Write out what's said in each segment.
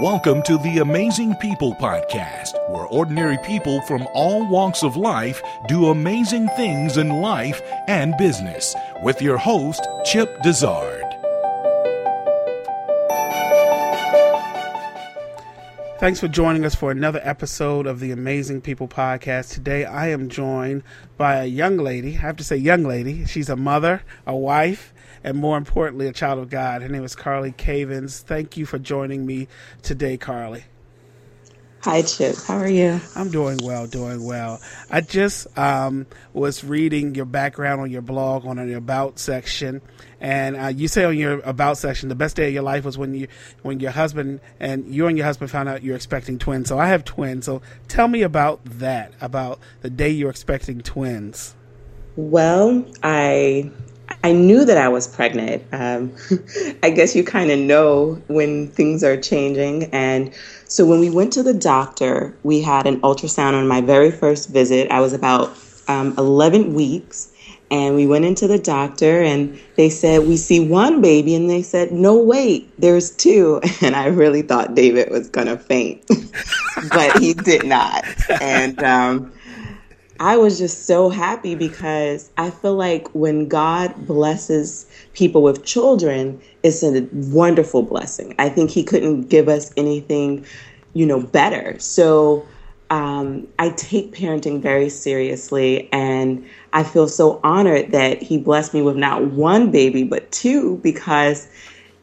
Welcome to the Amazing People Podcast, where ordinary people from all walks of life do amazing things in life and business, with your host, Chip Dizard. Thanks for joining us for another episode of the Amazing People Podcast. Today I am joined by a young lady. I have to say, young lady. She's a mother, a wife, and more importantly, a child of God. Her name is Carly Cavens. Thank you for joining me today, Carly. Hi, Chip. How are you? I'm doing well, doing well. I just um, was reading your background on your blog on your about section, and uh, you say on your about section the best day of your life was when you when your husband and you and your husband found out you're expecting twins. So I have twins. So tell me about that, about the day you're expecting twins. Well, I I knew that I was pregnant. Um, I guess you kind of know when things are changing. And so when we went to the doctor, we had an ultrasound on my very first visit. I was about um, 11 weeks. And we went into the doctor and they said, We see one baby. And they said, No, wait, there's two. And I really thought David was going to faint, but he did not. And, um, I was just so happy because I feel like when God blesses people with children, it's a wonderful blessing. I think He couldn't give us anything, you know, better. So um, I take parenting very seriously, and I feel so honored that He blessed me with not one baby, but two, because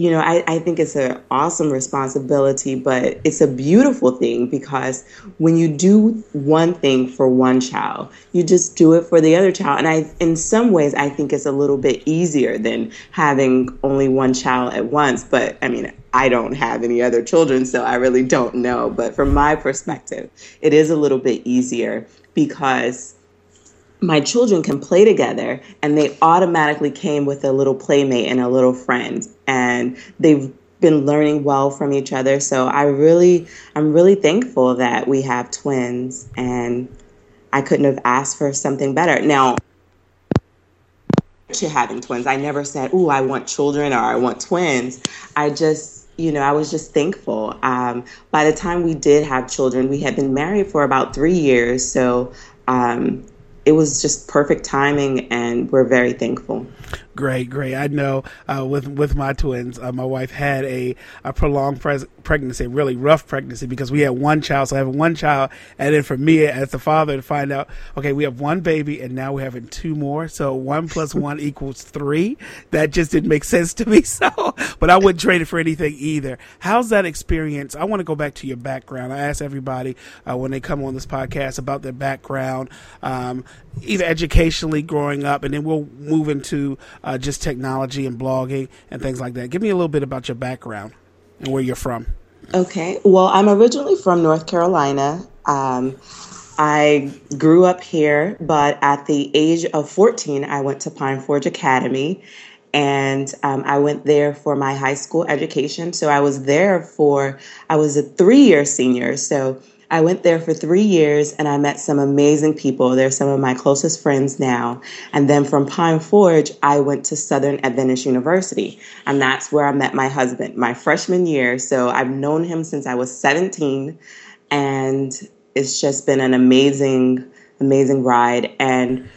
you know, I, I think it's an awesome responsibility, but it's a beautiful thing because when you do one thing for one child, you just do it for the other child. And I, in some ways, I think it's a little bit easier than having only one child at once. But I mean, I don't have any other children, so I really don't know. But from my perspective, it is a little bit easier because my children can play together and they automatically came with a little playmate and a little friend and they've been learning well from each other. So i really i'm really thankful that we have twins and i couldn't have asked for something better. Now to having twins. I never said oh i want children or i want twins. I just you know i was just thankful. Um, by the time we did have children we had been married for about three years. So um, it was just perfect timing and we're very thankful. Great, great. I know uh, with with my twins, uh, my wife had a, a prolonged pres- pregnancy, really rough pregnancy, because we had one child. So I have one child, and then for me as the father to find out, okay, we have one baby, and now we're having two more. So one plus one equals three. That just didn't make sense to me. So, but I wouldn't trade it for anything either. How's that experience? I want to go back to your background. I ask everybody uh, when they come on this podcast about their background, um, either educationally growing up, and then we'll move into uh, just technology and blogging and things like that. Give me a little bit about your background and where you're from. Okay. Well, I'm originally from North Carolina. Um, I grew up here, but at the age of 14, I went to Pine Forge Academy and um, I went there for my high school education. So I was there for, I was a three year senior. So I went there for three years and I met some amazing people. They're some of my closest friends now. And then from Pine Forge, I went to Southern Adventist University. And that's where I met my husband my freshman year. So I've known him since I was 17. And it's just been an amazing, amazing ride. And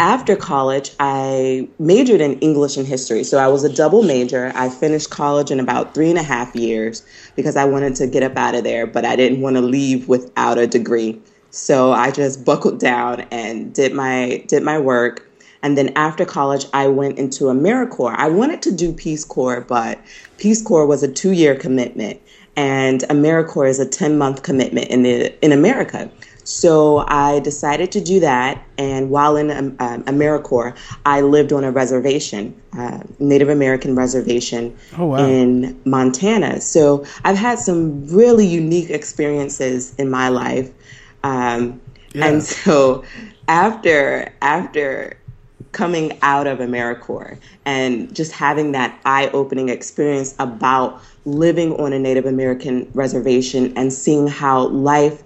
after college, I majored in English and history. So I was a double major. I finished college in about three and a half years because I wanted to get up out of there, but I didn't want to leave without a degree. So I just buckled down and did my did my work. And then after college, I went into AmeriCorps. I wanted to do Peace Corps, but Peace Corps was a two year commitment, and AmeriCorps is a 10 month commitment in, the, in America. So I decided to do that. And while in um, um, AmeriCorps, I lived on a reservation, uh, Native American reservation oh, wow. in Montana. So I've had some really unique experiences in my life. Um, yeah. And so after after coming out of AmeriCorps and just having that eye-opening experience about living on a Native American reservation and seeing how life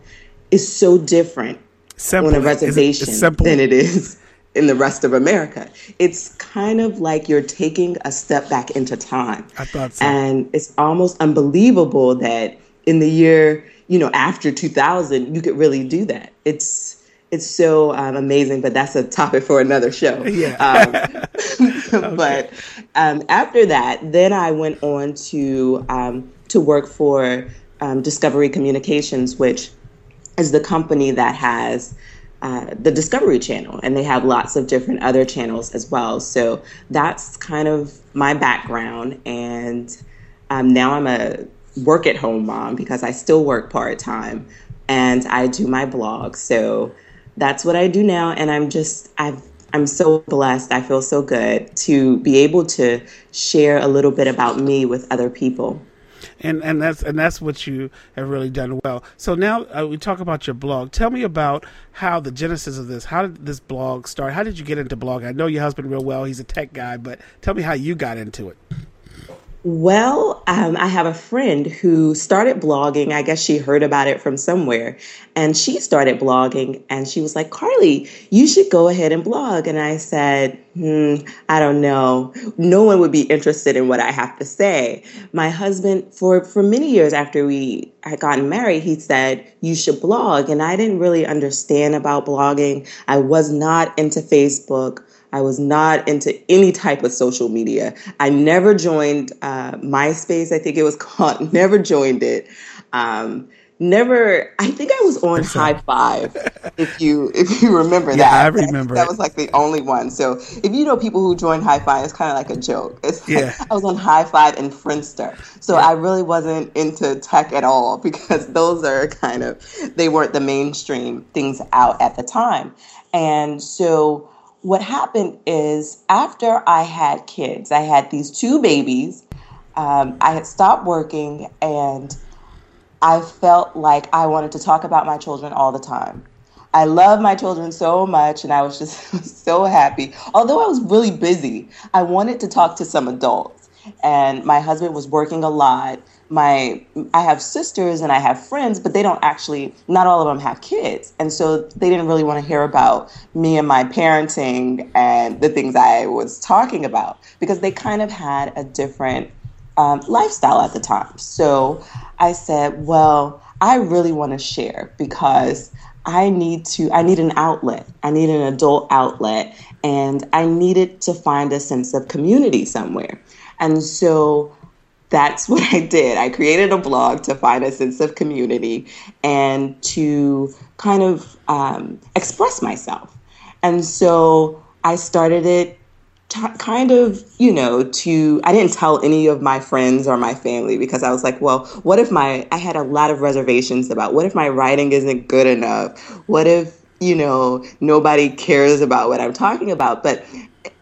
is so different simple. on a reservation it, than it is in the rest of America. It's kind of like you're taking a step back into time. I thought so. And it's almost unbelievable that in the year, you know, after 2000, you could really do that. It's it's so um, amazing, but that's a topic for another show. Yeah. Um, But um, after that, then I went on to um, to work for um, Discovery Communications, which is the company that has uh, the Discovery Channel, and they have lots of different other channels as well. So that's kind of my background, and um, now I'm a work at home mom because I still work part time, and I do my blog. So that's what I do now, and I'm just I've I'm so blessed. I feel so good to be able to share a little bit about me with other people and and that's and that's what you have really done well. So now uh, we talk about your blog. Tell me about how the genesis of this. How did this blog start? How did you get into blogging? I know your husband real well. He's a tech guy, but tell me how you got into it. Well, um, I have a friend who started blogging. I guess she heard about it from somewhere. And she started blogging and she was like, Carly, you should go ahead and blog. And I said, hmm, I don't know. No one would be interested in what I have to say. My husband, for, for many years after we had gotten married, he said, You should blog. And I didn't really understand about blogging. I was not into Facebook. I was not into any type of social media. I never joined uh, MySpace, I think it was called, never joined it. Um, never i think i was on hi5 if you if you remember that. yeah, that i remember that, that was like the only one so if you know people who joined hi5 it's kind of like a joke it's yeah. i was on hi5 and friendster so yeah. i really wasn't into tech at all because those are kind of they weren't the mainstream things out at the time and so what happened is after I had kids, I had these two babies. Um, I had stopped working and I felt like I wanted to talk about my children all the time. I love my children so much and I was just so happy. Although I was really busy, I wanted to talk to some adults. And my husband was working a lot my I have sisters and I have friends, but they don't actually not all of them have kids. And so they didn't really want to hear about me and my parenting and the things I was talking about because they kind of had a different um, lifestyle at the time. So I said, well, I really want to share because I need to I need an outlet. I need an adult outlet and I needed to find a sense of community somewhere. And so that's what I did. I created a blog to find a sense of community and to kind of um, express myself. And so I started it t- kind of, you know, to, I didn't tell any of my friends or my family because I was like, well, what if my, I had a lot of reservations about what if my writing isn't good enough? What if, you know, nobody cares about what I'm talking about? But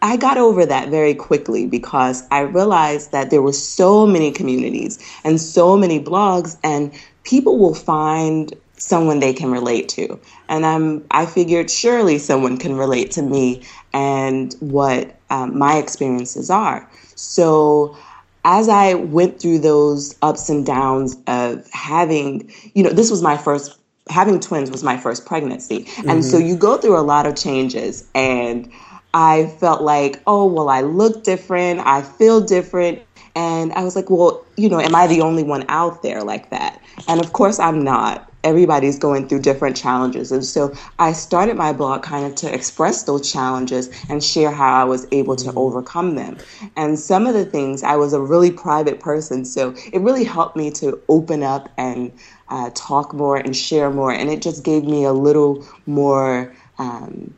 I got over that very quickly because I realized that there were so many communities and so many blogs and people will find someone they can relate to. And I'm I figured surely someone can relate to me and what um, my experiences are. So as I went through those ups and downs of having, you know, this was my first having twins was my first pregnancy. Mm-hmm. And so you go through a lot of changes and I felt like, oh, well, I look different, I feel different. And I was like, well, you know, am I the only one out there like that? And of course, I'm not. Everybody's going through different challenges. And so I started my blog kind of to express those challenges and share how I was able to overcome them. And some of the things, I was a really private person. So it really helped me to open up and uh, talk more and share more. And it just gave me a little more. Um,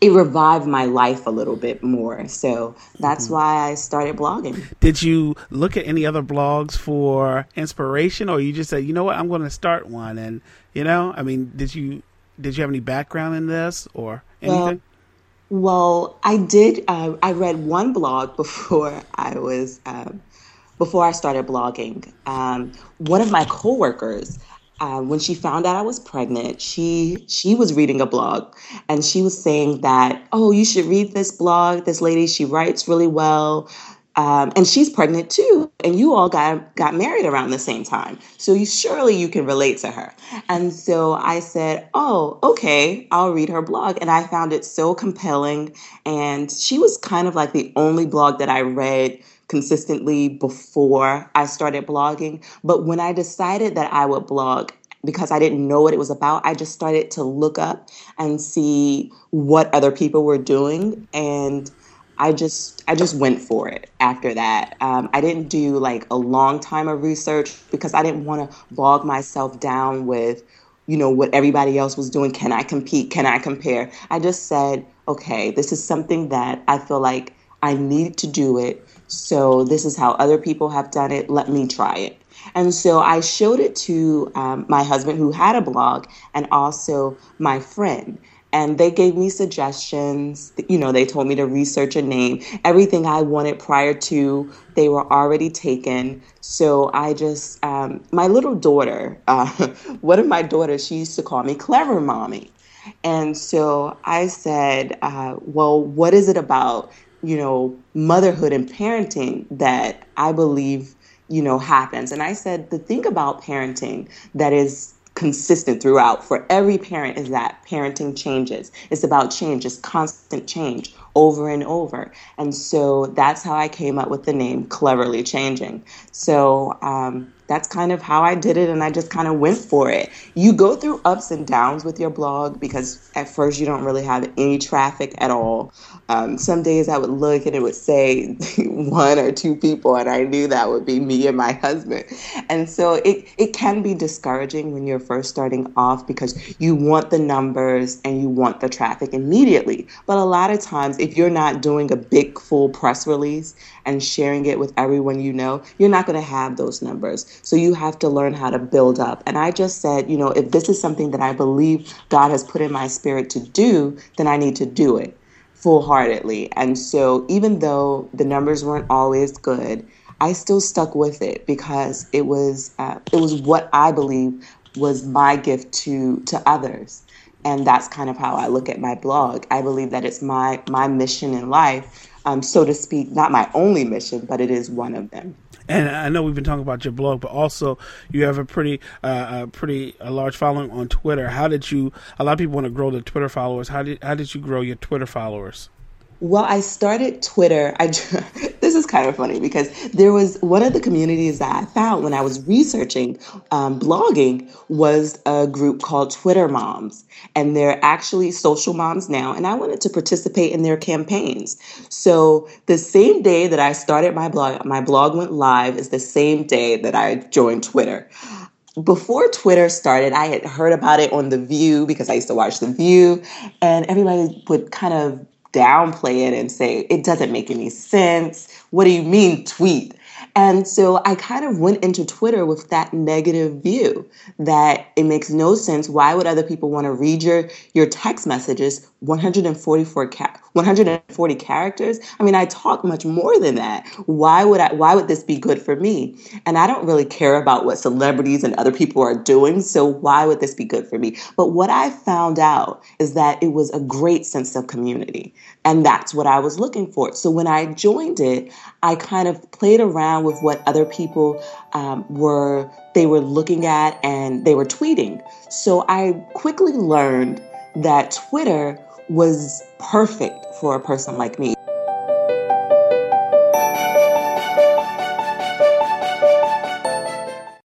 it revived my life a little bit more. So that's mm-hmm. why I started blogging. Did you look at any other blogs for inspiration, or you just said, you know what, I'm going to start one? And you know, I mean, did you did you have any background in this or anything? Well, well I did. Uh, I read one blog before I was um, before I started blogging. Um, one of my coworkers uh, when she found out I was pregnant, she she was reading a blog, and she was saying that, oh, you should read this blog. This lady, she writes really well, um, and she's pregnant too. And you all got got married around the same time, so you surely you can relate to her. And so I said, oh, okay, I'll read her blog, and I found it so compelling. And she was kind of like the only blog that I read consistently before I started blogging. But when I decided that I would blog, because I didn't know what it was about, I just started to look up and see what other people were doing. And I just I just went for it after that. Um, I didn't do like a long time of research because I didn't want to bog myself down with you know what everybody else was doing. Can I compete? Can I compare? I just said, okay, this is something that I feel like I need to do it. So this is how other people have done it. Let me try it. And so I showed it to um, my husband who had a blog and also my friend and they gave me suggestions you know they told me to research a name everything i wanted prior to they were already taken so i just um, my little daughter uh, one of my daughters she used to call me clever mommy and so i said uh, well what is it about you know motherhood and parenting that i believe you know happens. And i said the thing about parenting that is consistent throughout for every parent is that parenting changes. It's about change, it's constant change over and over. And so that's how I came up with the name Cleverly Changing. So um, that's kind of how I did it, and I just kind of went for it. You go through ups and downs with your blog because at first you don't really have any traffic at all. Um, some days I would look and it would say one or two people, and I knew that would be me and my husband. And so it, it can be discouraging when you're first starting off because you want the numbers and you want the traffic immediately. But a lot of times, if you're not doing a big full press release and sharing it with everyone you know, you're not going to have those numbers. So you have to learn how to build up. And I just said, you know, if this is something that I believe God has put in my spirit to do, then I need to do it full heartedly. And so even though the numbers weren't always good, I still stuck with it because it was uh, it was what I believe was my gift to to others and that's kind of how I look at my blog. I believe that it's my my mission in life, um, so to speak, not my only mission, but it is one of them. And I know we've been talking about your blog, but also you have a pretty, uh, a pretty a large following on Twitter. How did you? A lot of people want to grow their Twitter followers. How did how did you grow your Twitter followers? Well, I started Twitter. I this is kind of funny because there was one of the communities that I found when I was researching um, blogging was a group called Twitter Moms, and they're actually social moms now. And I wanted to participate in their campaigns. So the same day that I started my blog, my blog went live is the same day that I joined Twitter before Twitter started, I had heard about it on The View because I used to watch The View, and everybody would kind of downplay it and say, it doesn't make any sense. What do you mean, tweet? And so I kind of went into Twitter with that negative view that it makes no sense. Why would other people want to read your, your text messages 144 ca- 140 characters? I mean, I talk much more than that. Why would I why would this be good for me? And I don't really care about what celebrities and other people are doing, so why would this be good for me? But what I found out is that it was a great sense of community. And that's what I was looking for. So when I joined it, I kind of played around with what other people um, were they were looking at and they were tweeting. So I quickly learned that Twitter was perfect for a person like me.